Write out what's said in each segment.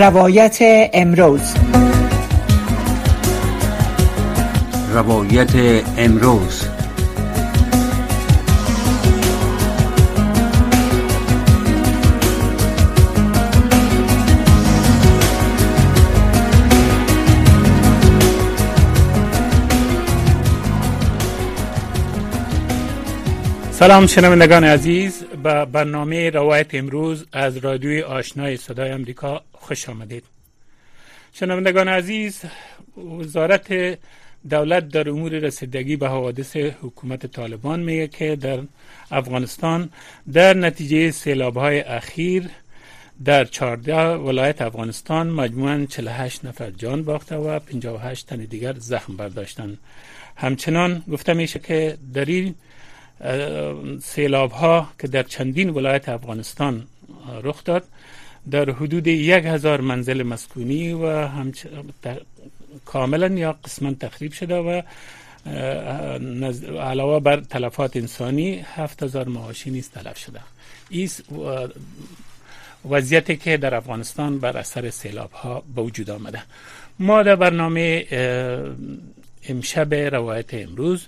روایت امروز. روایت امروز. سلام شنوندگان عزیز به برنامه روایت امروز از رادیوی آشنای صدای امریکا خوش آمدید. شنوندگان عزیز وزارت دولت در امور رسیدگی به حوادث حکومت طالبان میگه که در افغانستان در نتیجه سیلاب های اخیر در 14 ولایت افغانستان مجموعاً 48 نفر جان باخته و 58 تن دیگر زخم برداشتند. همچنان گفته میشه که در این سیلاب ها که در چندین ولایت افغانستان رخ داد در حدود یک هزار منزل مسکونی و هم کاملا یا قسما تخریب شده و علاوه بر تلفات انسانی هفت هزار معاشی نیز تلف شده. این وضعیتی که در افغانستان بر اثر سیلاب ها به وجود آمده. ما در برنامه امشب روایت امروز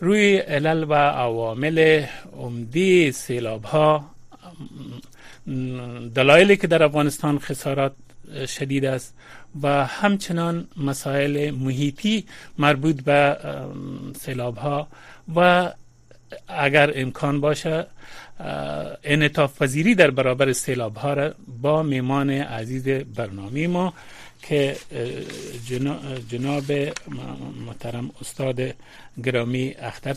روی علل و عوامل عمده سیلاب ها دلایلی که در افغانستان خسارات شدید است و همچنان مسائل محیطی مربوط به سیلاب ها و اگر امکان باشه انعطاف پذیری در برابر سیلاب ها را با میمان عزیز برنامه ما که جناب محترم استاد گرامی اختر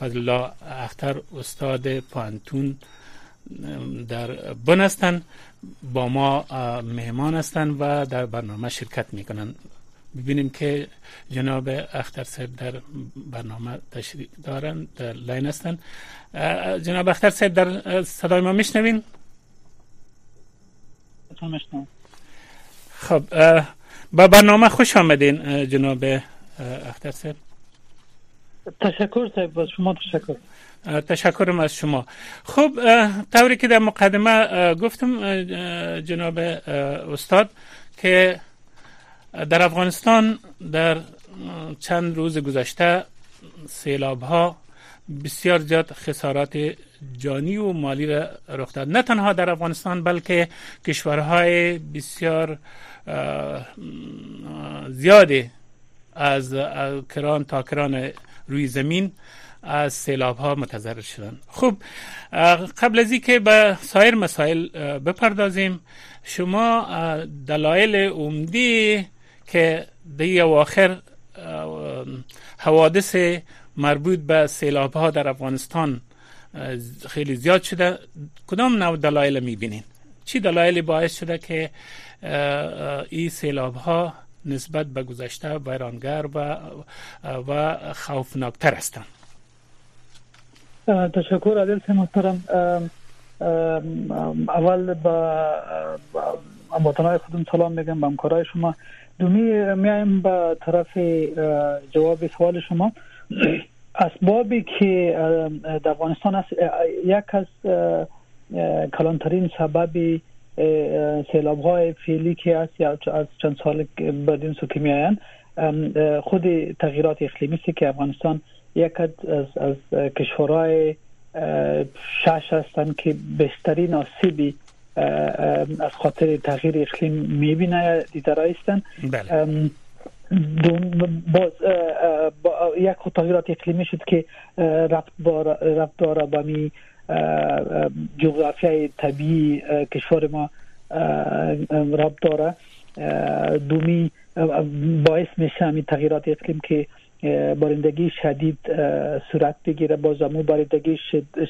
فضل الله اختر استاد پانتون در بن هستند با ما مهمان هستند و در برنامه شرکت می‌کنند ببینیم که جناب اختر صاحب در برنامه تشریف دارند در لاین هستند جناب اختر صاحب در صدای ما میشنوین؟ خب با برنامه خوش آمدین جناب اختر صاحب. تشکر صاحب شما تشکر. تشکرم از شما. خب طوری که در مقدمه گفتم جناب استاد که در افغانستان در چند روز گذشته سیلاب ها بسیار زیاد خسارات جانی و مالی را رخ داد. نه تنها در افغانستان بلکه کشورهای بسیار زیادی از کران تا کران روی زمین از سیلاب ها متضرر شدن. خب قبل از که به سایر مسائل بپردازیم شما دلایل عمدی که در اواخر حوادث مربوط به سیلاب ها در افغانستان خیلی زیاد شده کدام نوع دلایل می‌بینین؟ چی دلایلی باعث شده که این سیلاب ها نسبت به گذشته ویرانگر و و خوفناکتر هستند؟ تشکر عادل محترم. اول با هموطنهای خودم سلام میگم به همکارای شما. دومی میایم به طرف جواب سوال شما. اسبابی که در افغانستان است یک از کلانترین سبب سیلاب های فعلی که است از چند سال بعد این سو که خود تغییرات اقلیمی است که افغانستان یک از از کشورهای شش هستند که بیشترین آسیبی از خاطر تغییر اقلیم می‌بینه دیدارای هستند بله. باز با یک تغییرات اقلیمی شد که رفت داره با می جغرافیای طبیعی کشور ما ربط داره دومی باعث میشه همین تغییرات اقلیم که بارندگی شدید صورت بگیره. باز امو بارندگی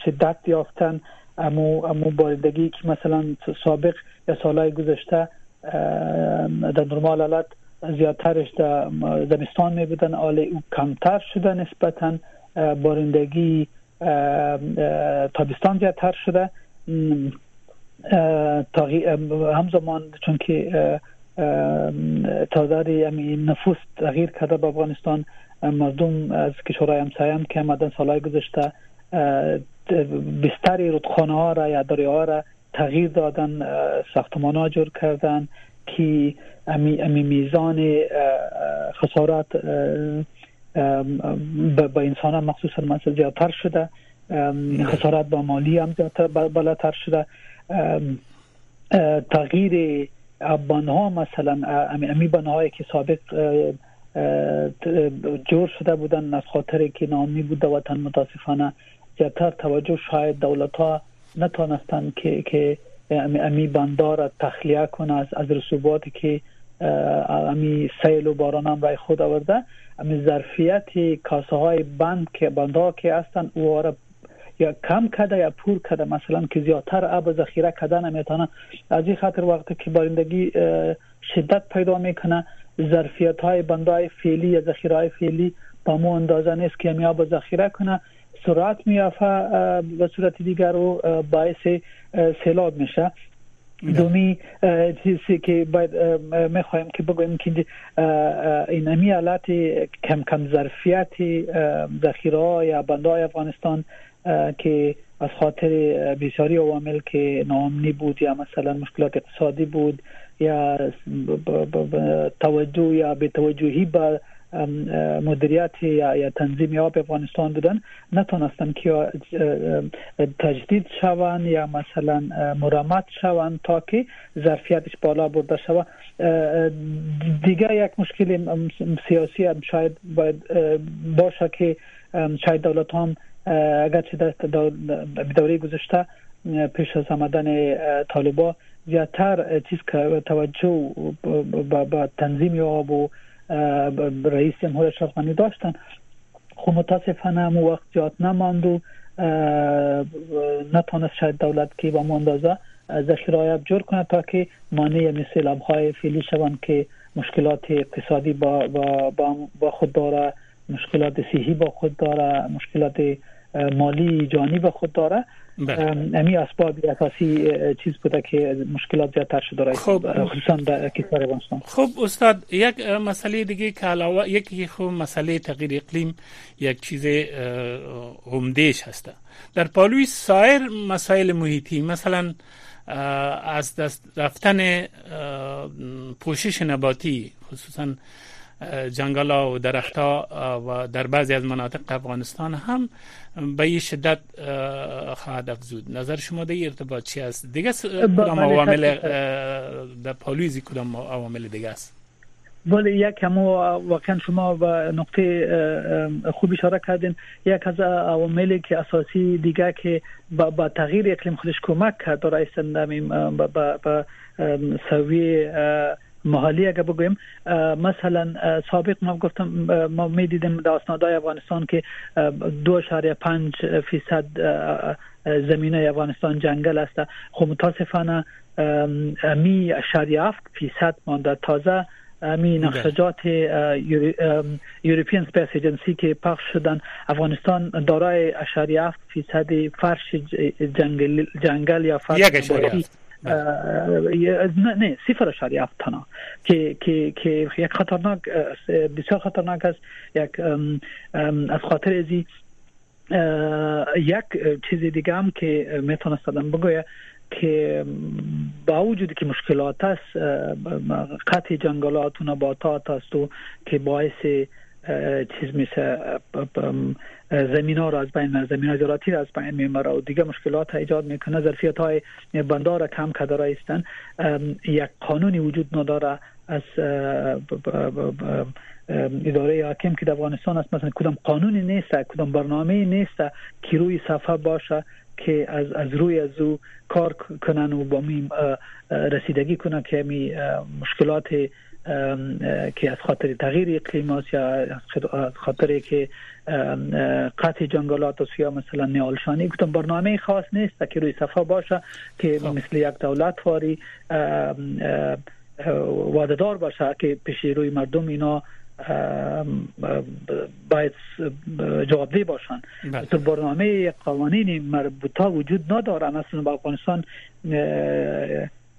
شدت یافتن. امو امو بارندگی که مثلا سابق یا سالهای گذشته در نرمال حالت زیادترش در زمستان می بودن آل او کمتر شده نسبتا. بارندگی تابستان زیادتر شده. همزمان چون که تعداد نفوس تغییر کرده به افغانستان. مردم از کشورهای همسایه هم که آمدن سالهای گذشته بستری رودخانه ها را یا دریاها را تغییر دادن ساختمان ها جور کردن که امی, امی میزان خسارات با انسان هم مخصوصا مثلا زیادتر شده. خسارات با مالی هم زیادتر بالاتر شده. تغییر بانها مثلا امی بانهایی که سابق جور شده بودن از خاطر که نامی بوده وطن متاسفانه. زیادتر توجه شاید دولت ها نتانستن که که امی بندار تخلیه کنه از از رسوباتی که امی سیل و باران هم رای خود آورده. امی ظرفیت کاسه های بند که بندها که هستن او یا کم کده یا پور کده. مثلا که زیادتر آب ذخیره کده نمی‌تونه. از این خاطر وقتی که بارندگی شدت پیدا می‌کنه ظرفیت های بندای فعلی یا ذخیره های فعلی با مو اندازه نیست که آب ذخیره کنه سرعت میافه به صورت دیگر رو باعث سیلاب میشه. دومی چیزی که باید می‌خوایم که بگویم که این امی حالت کم کم ظرفیت ذخیره یا بندای افغانستان که از خاطر بسیاری عوامل که ناامنی بود یا مثلا مشکلات اقتصادی بود یا توجه یا به توجهی به مدیریت یا, یا تنظیم آب افغانستان بودن نتونستن که تجدید شوند یا مثلا مرامت شوند تا که ظرفیتش بالا برده شود. دیگه یک مشکل سیاسی هم شاید باید باشه که شاید دولت هم اگرچه در دوره گذشته پیش از آمدن طالبا زیادتر چیز که توجه با تنظیم آب و رئیس جمهور غنی داشتن خب متاسفانه مو وقت زیاد نماند و نتونست شاید دولت که با اندازه ذخیره جور کنه تا که مانع مثل های فعلی شوند که مشکلات اقتصادی با, با, با خود داره مشکلات صحی با خود داره مشکلات مالی جانی با خود داره. امی اسباب اساسی چیز بوده که مشکلات زیادتر شده خب خصوصا در کشور افغانستان. خب استاد یک مسئله دیگه که علاوه یکی خب مسئله تغییر اقلیم یک چیز عمدهش هسته در پالوی سایر مسائل محیطی مثلا از دست رفتن پوشش نباتی خصوصا جنگل و درخت ها و در بعضی از مناطق افغانستان هم به این شدت خواهد افزود. نظر شما در ارتباط چی است؟ دیگه کدام عوامل در پالویزی کدام عوامل دیگه است؟ ولی یک همو واقعا شما و نقطه خوب اشاره کردین. یک از عواملی که اساسی دیگه که با, تغییر اقلیم خودش کمک کرد در با, با, با سوی محلی اگر بگویم مثلا سابق ما گفتم ما می‌دیدیم در اسنادهای افغانستان که دو پنج فیصد زمینه افغانستان جنگل است خب متاسفانه یک اعشاری هفت فیصد مانده تازه می بله. نقشجات European Space Agency که پخش شدن افغانستان دارای اعشاری هفت فیصد فرش جنگل, جنگل یا فرش نه صفر اشاری تنا که که که یک خطرناک بسیار خطرناک است. یک از خاطر ازی یک چیز دیگه هم که می‌تونستم بگویم که با وجودی که مشکلات است قطع جنگلات و نباتات است و که باعث چیز مثل زمین را از بین زمین زراعتی را از بین می‌بره و دیگه مشکلات ایجاد می‌کنه ظرفیت های بندار کم هستن یک قانونی وجود نداره. از اداره حاکم که در افغانستان است مثلا کدام قانونی نیست کدام برنامه نیست که روی صفحه باشه که از از روی از او کار کنن و با می رسیدگی کنن که می مشکلات که از خاطر تغییر اقلیم یا از خاطر که قطع جنگلات و یا مثلا نیالشانی کدام برنامه خاص نیست که روی صفحه باشه که خب. مثل یک دولت واری وعدهدار باشه که پیش روی مردم اینا باید جوابده باشن بله. تو برنامه قوانین مربوطه وجود ندارن اصلا با افغانستان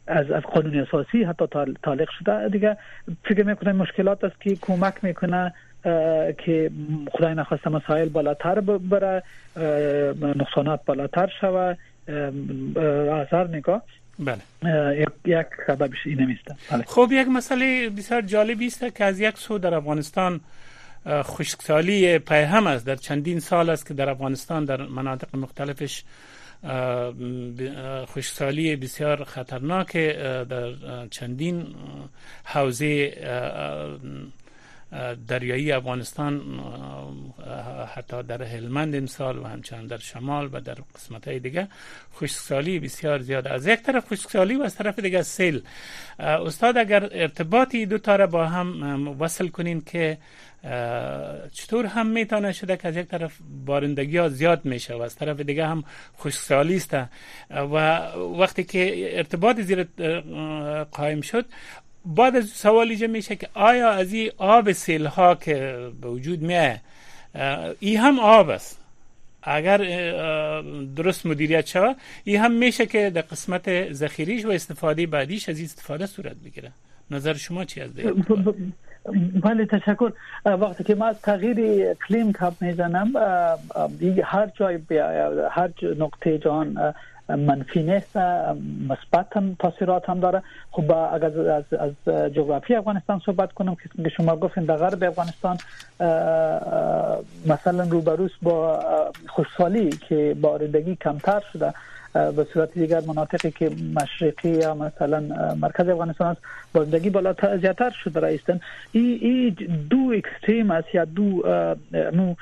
از از قانون اساسی حتی تعلیق شده. دیگه فکر می‌کنم مشکلات است که کمک می‌کنه که خدای نخواسته مسائل بالاتر بره نقصانات بالاتر شوه. اثر نگاه. بله. یک سببش این بله. خب یک مسئله بسیار جالبی است که از یک سو در افغانستان خشکسالی پیهم است. در چندین سال است که در افغانستان در مناطق مختلفش خشکسالی بسیار خطرناک در چندین حوزه دریایی افغانستان حتی در هلمند امسال و همچنان در شمال و در قسمت های دیگه خشکسالی بسیار زیاد از یک طرف خشکسالی و از طرف دیگه سیل. استاد اگر ارتباطی دو تا با هم وصل کنین که چطور هم می‌تونه شده که از یک طرف بارندگی ها زیاد میشه و از طرف دیگه هم خشکسالی است. و وقتی که ارتباط زیر قائم شد بعد از سوال اینجا میشه که آیا از این آب سیل ها که به وجود میه ای هم آب است؟ اگر درست مدیریت شود ای هم میشه که در قسمت ذخیریش و استفاده بعدیش از این استفاده صورت بگیره نظر شما چی از بله تشکر. وقتی که ما تغییر اقلیم کپ می‌زنم هر جای هر نقطه جهان منفی نیست مثبت هم تاثیرات هم داره. خب اگر از از جغرافی افغانستان صحبت کنم که شما گفتین در غرب افغانستان مثلا روبروس با خوشحالی که بارندگی کمتر شده. به صورت دیگر مناطقی که مشرقی یا مثلا مرکز افغانستان است بارندگی بالاتر زیادتر شده رایستن این ای دو اکستریم است یا دو نو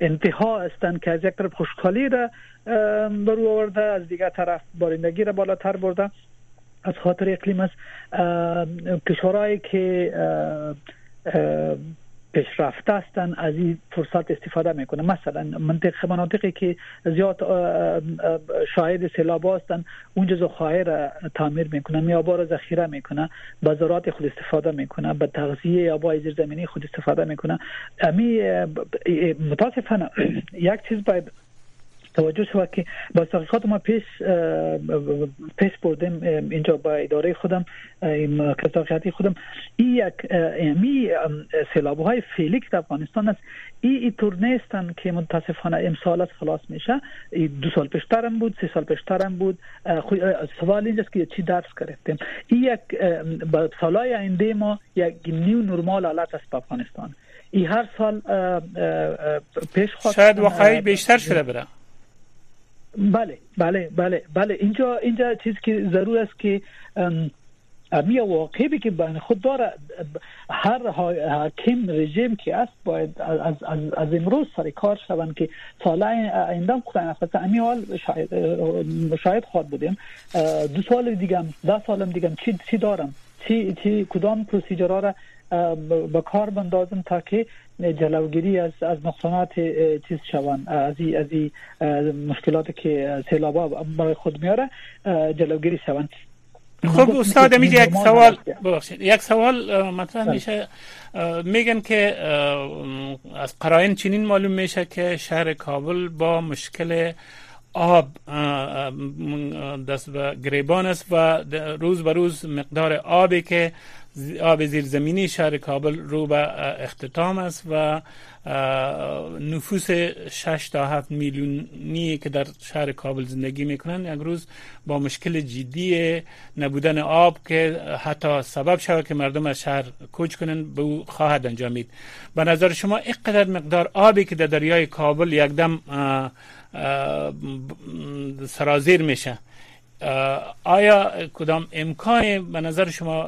انتها هستند که از یک طرف خوشحالی را برو آورده از دیگر طرف بارندگی را بالاتر برده. از خاطر اقلیم است کشورهایی که پیشرفته هستن از این فرصت استفاده می‌کنه مثلا منطقه مناطقی که زیاد شاهد سیلاب هستن اونجا ذخایر را تعمیر می‌کنن میابا را ذخیره می‌کنه به ذرات خود استفاده می‌کنه به تغذیه آبای زیرزمینی خود استفاده می‌کنه امی متاسفانه یک چیز باید توجه شود که با تحقیقات ما پیش پیش بردیم اینجا با اداره خودم مرکز تحقیقاتی خودم. این یک می سیلاب های در افغانستان است. این اینطور نیستن که متاسفانه امسال از خلاص میشه. دو سال پیشترم بود سه سال پیشترم بود. سوال اینجاست که چی درس گرفتیم این یک با سالهای آینده ما یک نیو نرمال حالت است به افغانستان. این هر سال پیش خواست شاید واقعی بیشتر شده بره. بله بله بله بله. اینجا اینجا چیزی که ضرور است که امی واقعی که بین خود داره هر حاکم رژیم که است باید از, از, از امروز سر کار شوند که سال آینده خدا نفسه امی حال شاید, شاید خواهد بودیم. دو سال دیگه ده سالم دیگه چی, چی دارم؟ چی, چی کدام پروسیجرها را به کار بندازم تا که جلوگیری از از نقصانات چیز شوند. از ای از ای مشکلاتی که سیلابا برای خود میاره جلوگیری شوند. خب استاد میگه یک سوال ببخشید. یک سوال مطرح بله. میشه. میگن که از قرائن چنین معلوم میشه که شهر کابل با مشکل آب دست به گریبان است و روز به روز مقدار آبی که آب زیرزمینی شهر کابل رو به اختتام است و نفوس 6 تا 7 میلیونی که در شهر کابل زندگی می‌کنن یک روز با مشکل جدی نبودن آب که حتی سبب شود که مردم از شهر کوچ کنن به او خواهد انجامید. به نظر شما اینقدر مقدار آبی که در دریای کابل یکدم سرازیر میشه. آیا کدام امکان به نظر شما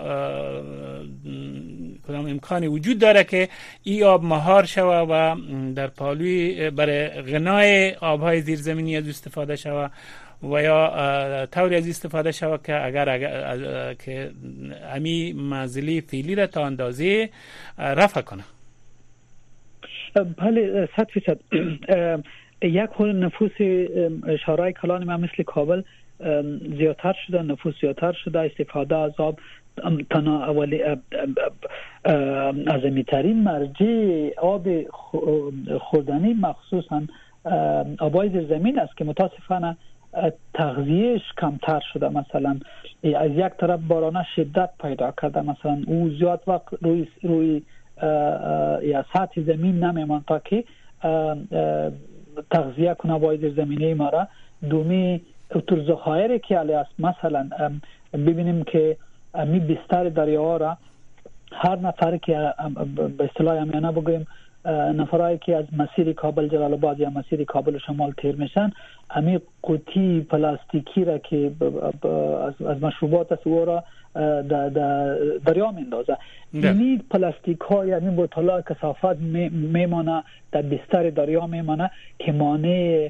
کدام امکانی وجود داره که ای آب مهار شوه و در پالوی برای غنای آبهای زیرزمینی از استفاده شوه و یا طوری از استفاده شوه که اگر, اگر که امی منزلی فیلی را تا اندازه رفع کنه؟ بله صد فیصد. یک نفوس شهرهای کلان ما مثل کابل زیادتر شده نفوس زیادتر شده استفاده از آب تنها اولی از ترین مرجع آب خوردنی مخصوصا آبای زمین است که متاسفانه تغذیهش کمتر شده. مثلا از یک طرف بارانه شدت پیدا کرده. مثلا او زیاد وقت روی روی یا سطح زمین نمیمان تا که تغذیه کنه باید زمینه ما را. دومی اتر ذخایر که علی است. مثلا ببینیم که می بستر دریا را هر نفر که به اصطلاح امیانه بگویم نفرایی که از مسیر کابل جلال آباد یا مسیر کابل شمال تیر میشن امی قوطی پلاستیکی را که از مشروبات است او را دریا میندازه. یعنی پلاستیک ها یعنی بوتلا کسافت میمانه در بستر دریا میمانه که مانع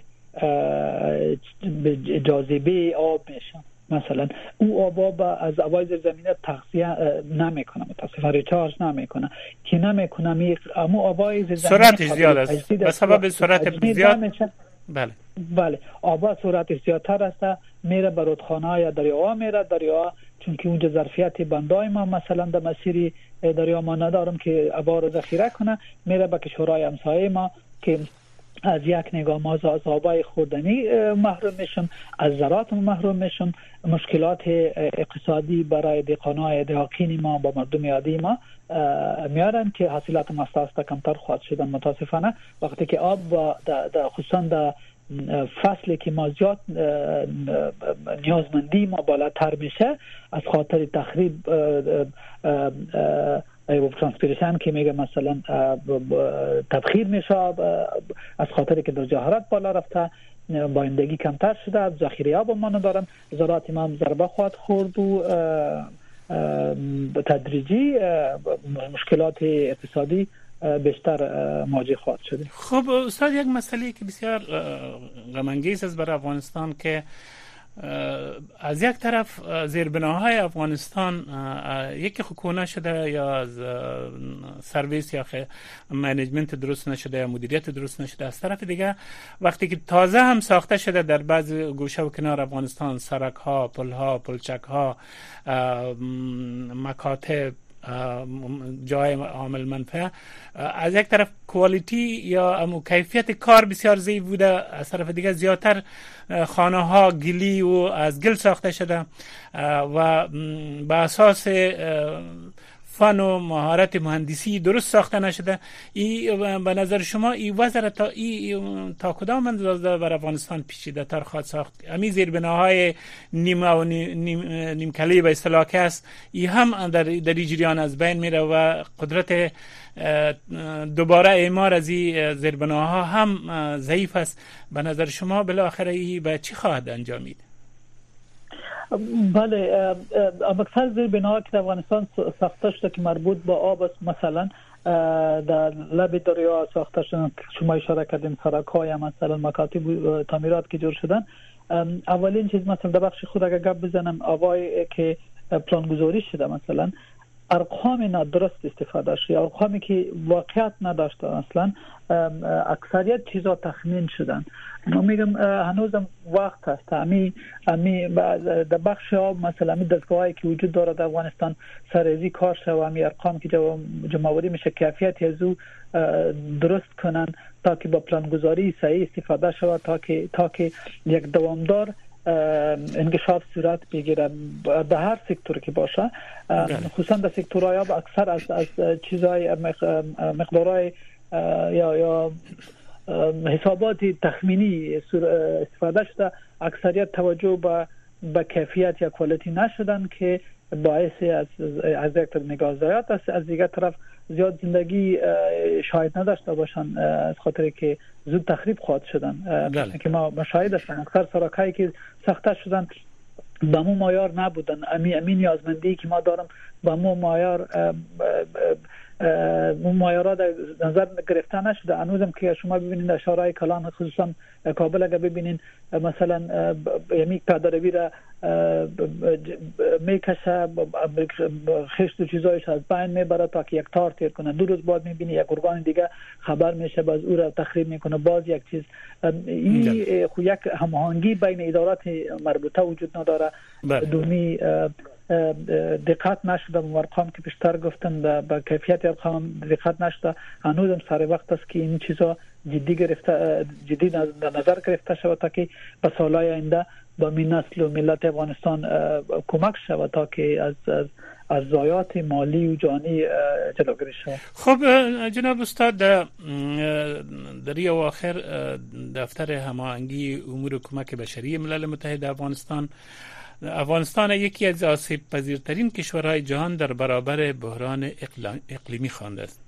جاذبه آب میشن مثلا او آبا از زیر زمینه تغذیه نمی‌کنه متاسفانه ریچارج نمی‌کنه. که نمی‌کنه می امو آبای زمینه سرعت زیاد است. به سبب سرعت زیاد بله. بله. آبا سرعت زیادتر است. میره به رودخانه یا دریا میره دریا چون که اونجا ظرفیت بندای ما مثلا در مسیر دریا ما ندارم که آبا رو ذخیره کنه میره به کشورهای همسایه ما که از یک نگاه ما از آبای خوردنی محروم میشم از زراعت محروم میشم مشکلات اقتصادی برای دهقانای دهاقین ما با مردم عادی ما میارن که حاصلات مستاستا کمتر خواهد شدن متاسفانه وقتی که آب خصوصا در فصلی که ما زیاد نیازمندی ما بالاتر میشه از خاطر تخریب ترانسپیرشن که میگه مثلا تبخیر میشه از خاطر که درجه حرارت بالا رفته بایندگی کمتر شده ذخیره آب ما ندارم زراعت ما هم ضربه خواهد خورد و تدریجی مشکلات اقتصادی بیشتر مواجه خواهد شده. خب استاد یک مسئله که بسیار غم است برای افغانستان که از یک طرف زیربناهای افغانستان یکی خکونه شده یا از سرویس یا management درست نشده یا مدیریت درست نشده. از طرف دیگه وقتی که تازه هم ساخته شده در بعض گوشه و کنار افغانستان سرک ها پل ها پلچک ها مکاتب جای عامل منفعه. از یک طرف quality یا امو کیفیت کار بسیار ضعیف بوده از طرف دیگه زیادتر خانه ها گلی و از گل ساخته شده و به اساس فن و مهارت مهندسی درست ساخته نشده. ای به نظر شما این وزر تا ای تا کدام اندازه بر افغانستان پیچیده تر خواهد ساخت؟ امی زیر بناهای نیمه و نیم, نیم کلی به اصطلاح است ای هم در در جریان از بین میره و قدرت دوباره اعمار از این زیربناها هم ضعیف است. به نظر شما بالاخره ای به چی خواهد انجامید؟ بله اکثر زیر بنا که افغانستان ساخته شده که مربوط با آب است مثلا در لب دریا ساخته شدن شما اشاره کردین سرک های مثلا مکاتب تعمیرات که جور شدن. اولین چیز مثلا در بخش خود اگر گپ بزنم آبای که پلانگذاری شده مثلا ارقام نادرست استفاده شده ارقامی که واقعیت نداشته اصلا اکثریت چیزا تخمین شدن. ما میگم هنوزم وقت هست امی امی در بخش ها مثلا می دستگاهی که وجود داره در افغانستان سرزی کار و امی ارقام که جمعوری میشه کیفیت از او درست کنن تا که با پلانگذاری صحیح استفاده شود تا که تا که یک دوامدار انکشاف صورت بگیره در هر سکتور که باشه بله. خصوصا در سکتورهای آب اکثر از از چیزهای مقدارهای یا یا حسابات تخمینی استفاده شده. اکثریت توجه به به کیفیت یا کوالیتی نشدن که باعث از از یک طرف نگاه زیاد است. از دیگر طرف زیاد زندگی شاید نداشته باشن از خاطر که زود تخریب خواهد شدن. بله. که ما مشاهد هستن. اکثر سراکایی که ساخته شدن به مو مایار نبودن. امی امی نیازمندی که ما دارم به مو مایار مایارا در نظر گرفته نشده هنوزم که شما ببینید اشاره کلان خصوصا کابل اگر ببینین مثلا یمی پدروی را می‌کشه خشت و چیزایش از بین می‌بره تا که یک تار تیر کنه. دو روز بعد می‌بینی یک ارگان دیگه خبر میشه باز او را تخریب می‌کنه. باز یک چیز این خو یک هماهنگی بین ادارات مربوطه وجود نداره. بله. دومی دقت نشده به ارقام که بیشتر گفتن به کیفیت ارقام دقت نشده. هنوزم سر وقت است که این چیزا جدی گرفته جدی نظر گرفته شود تا که به سالهای آینده با می نسل و ملت افغانستان کمک شود تا که از, از از ضایات مالی و جانی جلوگیری شود. خب جناب استاد در آخر دفتر هماهنگی امور کمک بشری ملل متحد افغانستان افغانستان یکی از آسیب پذیرترین کشورهای جهان در برابر بحران اقلیمی خوانده است.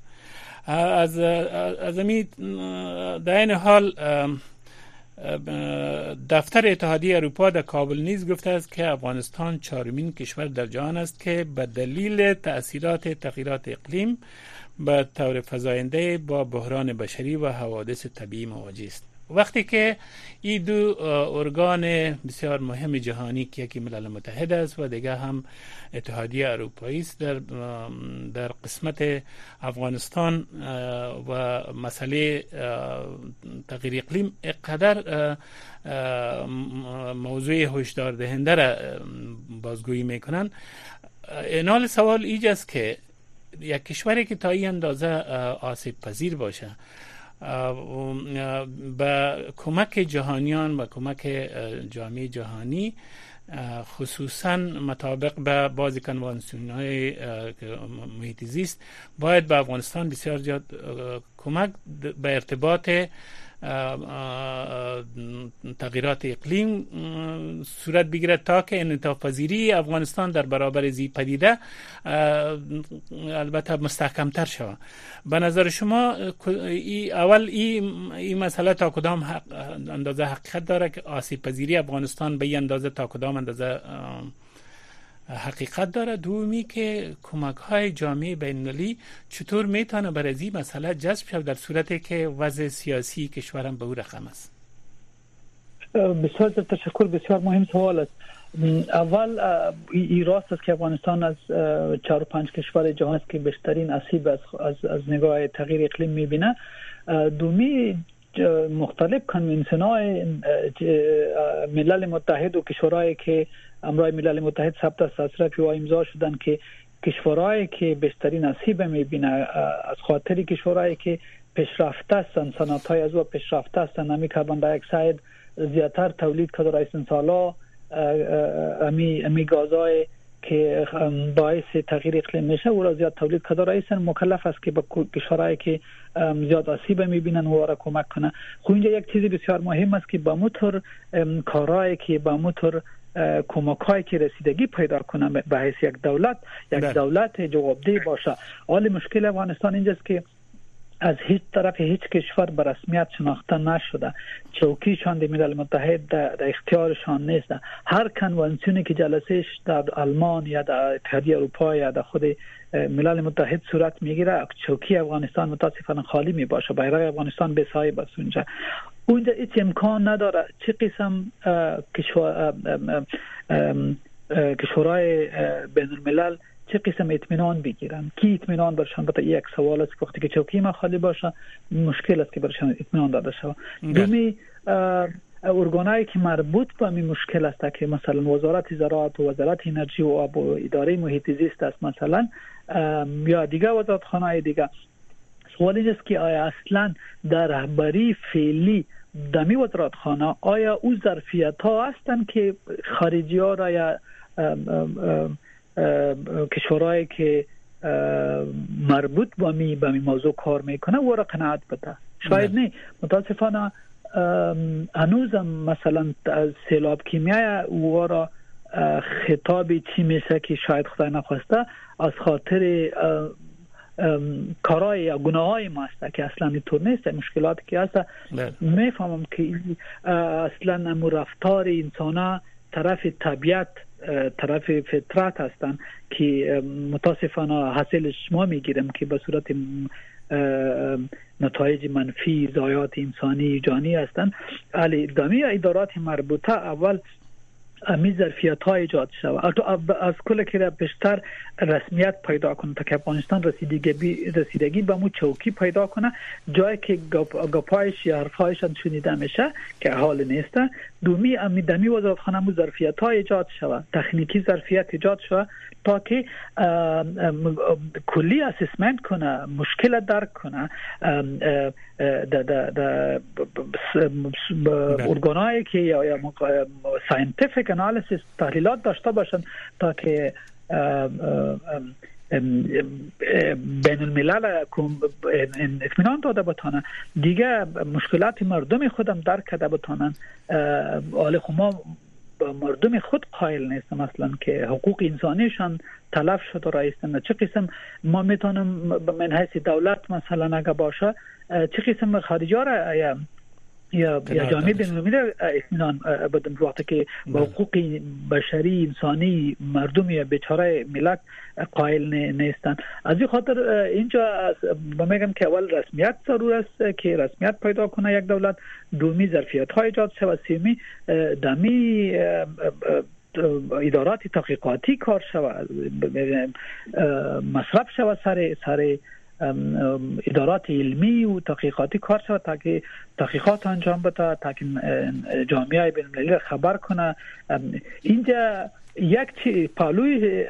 از از در این حال دفتر اتحادیه اروپا در کابل نیز گفته است که افغانستان چهارمین کشور در جهان است که به دلیل تاثیرات تغییرات اقلیم به طور فزاینده با بحران بشری و حوادث طبیعی مواجه است. وقتی که این دو ارگان بسیار مهم جهانی که یکی ملل متحد است و دیگه هم اتحادیه اروپایی است در در قسمت افغانستان و مسئله تغییر اقلیم اقدر موضوع هشدار دهنده را بازگویی می‌کنن اینال سوال ایجاست که یک کشوری که تا این اندازه آسیب پذیر باشه به کمک جهانیان و کمک جامعه جهانی خصوصا مطابق به بعضی کنوانسیون های محیط باید به افغانستان بسیار زیاد کمک به ارتباط تغییرات اقلیم صورت بگیرد تا که انعطاف پذیری افغانستان در برابر زی پدیده البته مستحکمتر شود. به نظر شما ای اول این ای مسئله تا کدام اندازه حقیقت داره که آسیب پذیری افغانستان به این اندازه تا کدام اندازه حقیقت داره. دومی که کمک های جامعه بینالمللی چطور می‌تونه بر این مسئله جذب شود در صورتی که وضع سیاسی کشورم به او رقم است؟ بسیار تشکر. بسیار مهم سوال است. اول ای راست است که افغانستان از چهار پنج کشور جهان است که بیشترین اسیب از, از, از نگاه تغییر اقلیم می‌بینه. دومی مختلف کنونسیون های ملل متحد و کشورهایی که امرای ملل متحد ثبت است و امضا شدن که کشورهایی که بیشترین نصیب می‌بینه از خاطر کشورهایی که پیشرفته هستند صنعت های از او پیشرفته هستند نمی کربن دی اکساید زیاتر تولید کرده رئیس سالا امی امی گازای که باعث تغییر اقلیم میشه او را زیاد تولید کرده رئیس مکلف است که به کشورهایی که زیاد آسیب می‌بینن او را کمک کنه. خو اینجا یک چیزی بسیار مهم است که با موتور کارهایی که با موتور کمک هایی که رسیدگی پیدا کنه به حیث یک دولت یک بله. دولت جوابده باشه حال مشکل افغانستان اینجاست که از هیچ طرف هیچ کشور به رسمیت شناخته نشده. چوکیشان در ملل متحد در اختیارشان نیست. هر کنوانسیونی که جلسهش در آلمان یا در اتحادیه اروپا یا در خود ملل متحد صورت می‌گیره چوکی افغانستان متاسفانه خالی می باشه بیرق افغانستان به صاحب است اونجا. اونجا هیچ امکان نداره. چه قسم کشورهای بین الملل چه قسم اطمینان بگیرن کی اطمینان برشان بتا یک سوال است وقتی که چوکی ما خالی باشه مشکل است که برشان اطمینان داده شود. دومی ارگانایی که مربوط به این مشکل است که مثلا وزارت زراعت و وزارت انرژی و آب و اداره محیط زیست است مثلا یا دیگه وزارت خانه دیگه. سوال است که آیا اصلا در رهبری فعلی دمی وزارت خانه آیا او ظرفیت ها هستند که خارجی ها را یا کشورهایی که مربوط با می با می موضوع کار می‌کنه و را قناعت بده. شاید نه. متاسفانه هنوزم مثلا سیلاب کیمیای او را خطاب چی میشه که شاید خدای نخواسته از خاطر کارای یا گناه های ما است که اصلا اینطور نیست مشکلاتی که هست. بله. می‌فهمم که اصلا امو رفتار انسان طرف طبیعت طرف فطرت هستن که متاسفانه حاصلش ما می‌گیریم که به صورت نتایج منفی ضایعات انسانی جانی هستند علی دمی ادارات مربوطه اول امی ظرفیت ها ایجاد شود. از کل که بیشتر رسمیت پیدا کنه. تا که افغانستان رسیدگی رسیدگی به مو چوکی پیدا کنه. جایی که گپایش یا حرفایش شنیده میشه که حال نیست. دومی امی دمی وزارت خانه مو ظرفیت ها ایجاد شود. تکنیکی ظرفیت ایجاد شود. تا که کلی assessment کنه مشکل درک کنه در ارگانایی که یا scientific analysis تحلیلات داشته باشن تا که بین الملل اطمینان داده بتانن. دیگه مشکلات مردم خودم درک کرده بتانن. حال ما مردم خود قائل نیست مثلا که حقوق انسانیشان تلف شده رایستن چه قسم ما می‌تونم من حیث دولت مثلا اگه باشه چه قسم خارجی را یا یا جامعه بین المللی اطمینان بدن وقتی که با حقوق بشری انسانی مردم یا بیچاره ملت قائل نیستن. از این خاطر اینجا میگم که اول رسمیت ضرور است که رسمیت پیدا کنه یک دولت. دومی ظرفیت های ایجاد شود. سیمی دمی ادارات تحقیقاتی کار شود. مصرف شود سر سر ادارات علمی و تحقیقاتی کار شود تا که تحقیقات انجام بده تا که جامعه بین المللی خبر کنه. اینجا یک چی پالوی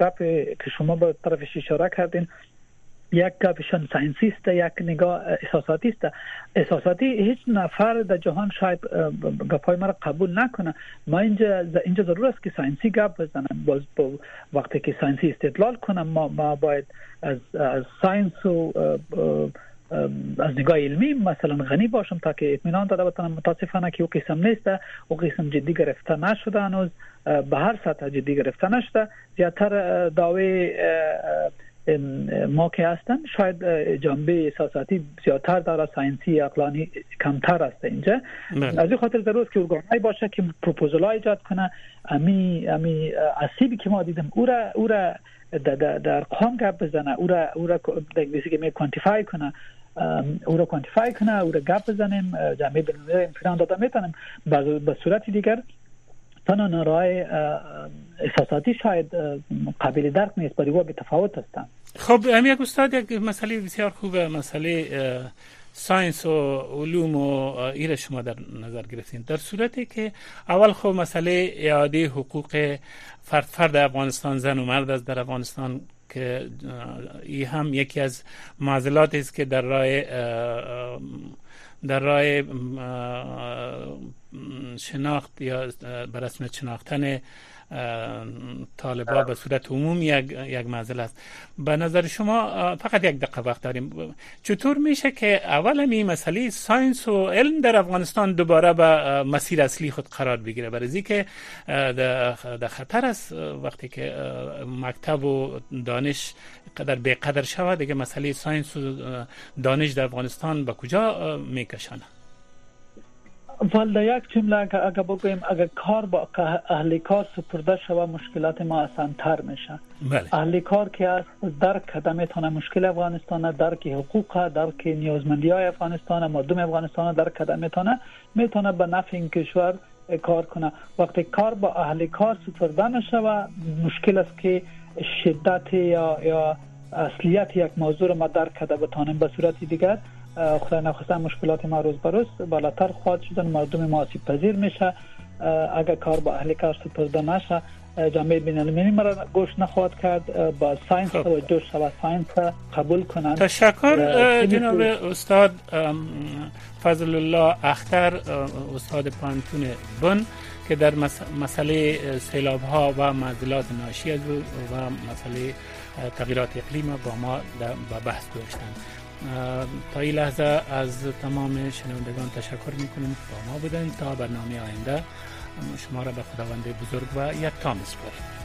گپ که شما به طرفش اشاره کردین یک گپشان science ی است یک نگاه احساساتی است احساساتی هیچ نفر در جهان شاید گپای ما قبول نکنه. ما اینجا اینجا ضرور است که science ی گپ بزنم با وقتی که science ی استدلال کنم ما, ما باید از از science و از نگاه علمی مثلا غنی باشم تا که اطمینان داده بتونم. متاسفانه که او قسم نیست. او قسم جدی گرفته نشده هنوز. به هر سطح جدی گرفته نشده. زیادتر دعوی ما که هستن شاید جنبه احساساتی زیادتر داره science ی عقلانی کمتر است اینجا بله. از این خاطر ضرورت که ارگانهایی باشه که پروپوزال ایجاد کنه امی امی آسیبی که ما دیدم او را او را در ارقام گپ بزنه او را او را که می quantify کنه او را quantify کنه او را گپ بزنیم جامعه بین المللی داده می‌تونیم به صورت دیگر تنها رای احساساتی شاید قابل درک نیست برای به تفاوت هستند. خب همین یک استاد یک مسئله بسیار خوبه مسئله science و علوم و ایر شما در نظر گرفتین. در صورتی که اول خب مسئله اعاده حقوق فرد فرد افغانستان زن و مرد است در افغانستان که این هم یکی از معضلات است که در راه در راه شناخت یا به رسمیت شناختن طالبا به صورت عموم یک یک معضل است. به نظر شما فقط یک دقیقه وقت داریم. چطور میشه که اول می مسئله ساینس و علم در افغانستان دوباره به مسیر اصلی خود قرار بگیره؟ برای که در خطر است وقتی که مکتب و دانش قدر به قدر شود دیگه مسئله ساینس و دانش در افغانستان به کجا میکشانه والا یک جمله اگر بگویم اگر کار با اهل کار سپرده شود مشکلات ما آسان تر میشه بله. اهل کار که از درک کرده می‌تونه مشکل افغانستان درک حقوق درک نیازمندی های افغانستان مردم افغانستان درک کرده می‌تونه می‌تونه به نفع این کشور کار کنه وقتی کار با اهل کار سپرده نشود مشکل است که شدت یا یا اصلیت یک موضوع ما درک کرده بتانیم به صورت دیگر خدای نخواسته مشکلات ما روز به روز بالاتر خواهد شدن مردم ما آسیب پذیر میشه. اگر کار با اهل کار سپرده نشه جامعه بین المللی مرا گوش نخواهد کرد. با science خب. و جوش و science قبول کنند. تشکر. جناب استاد فضل الله اختر استاد پانتون بن که در مسئله سیلاب ها و معضلات ناشی از و مسئله تغییرات اقلیم با ما با بحث داشتند تا این لحظه از تمام شنوندگان تشکر می‌کنیم. با ما بودن تا برنامه آینده. شما را به خداوند بزرگ و یک سپاریم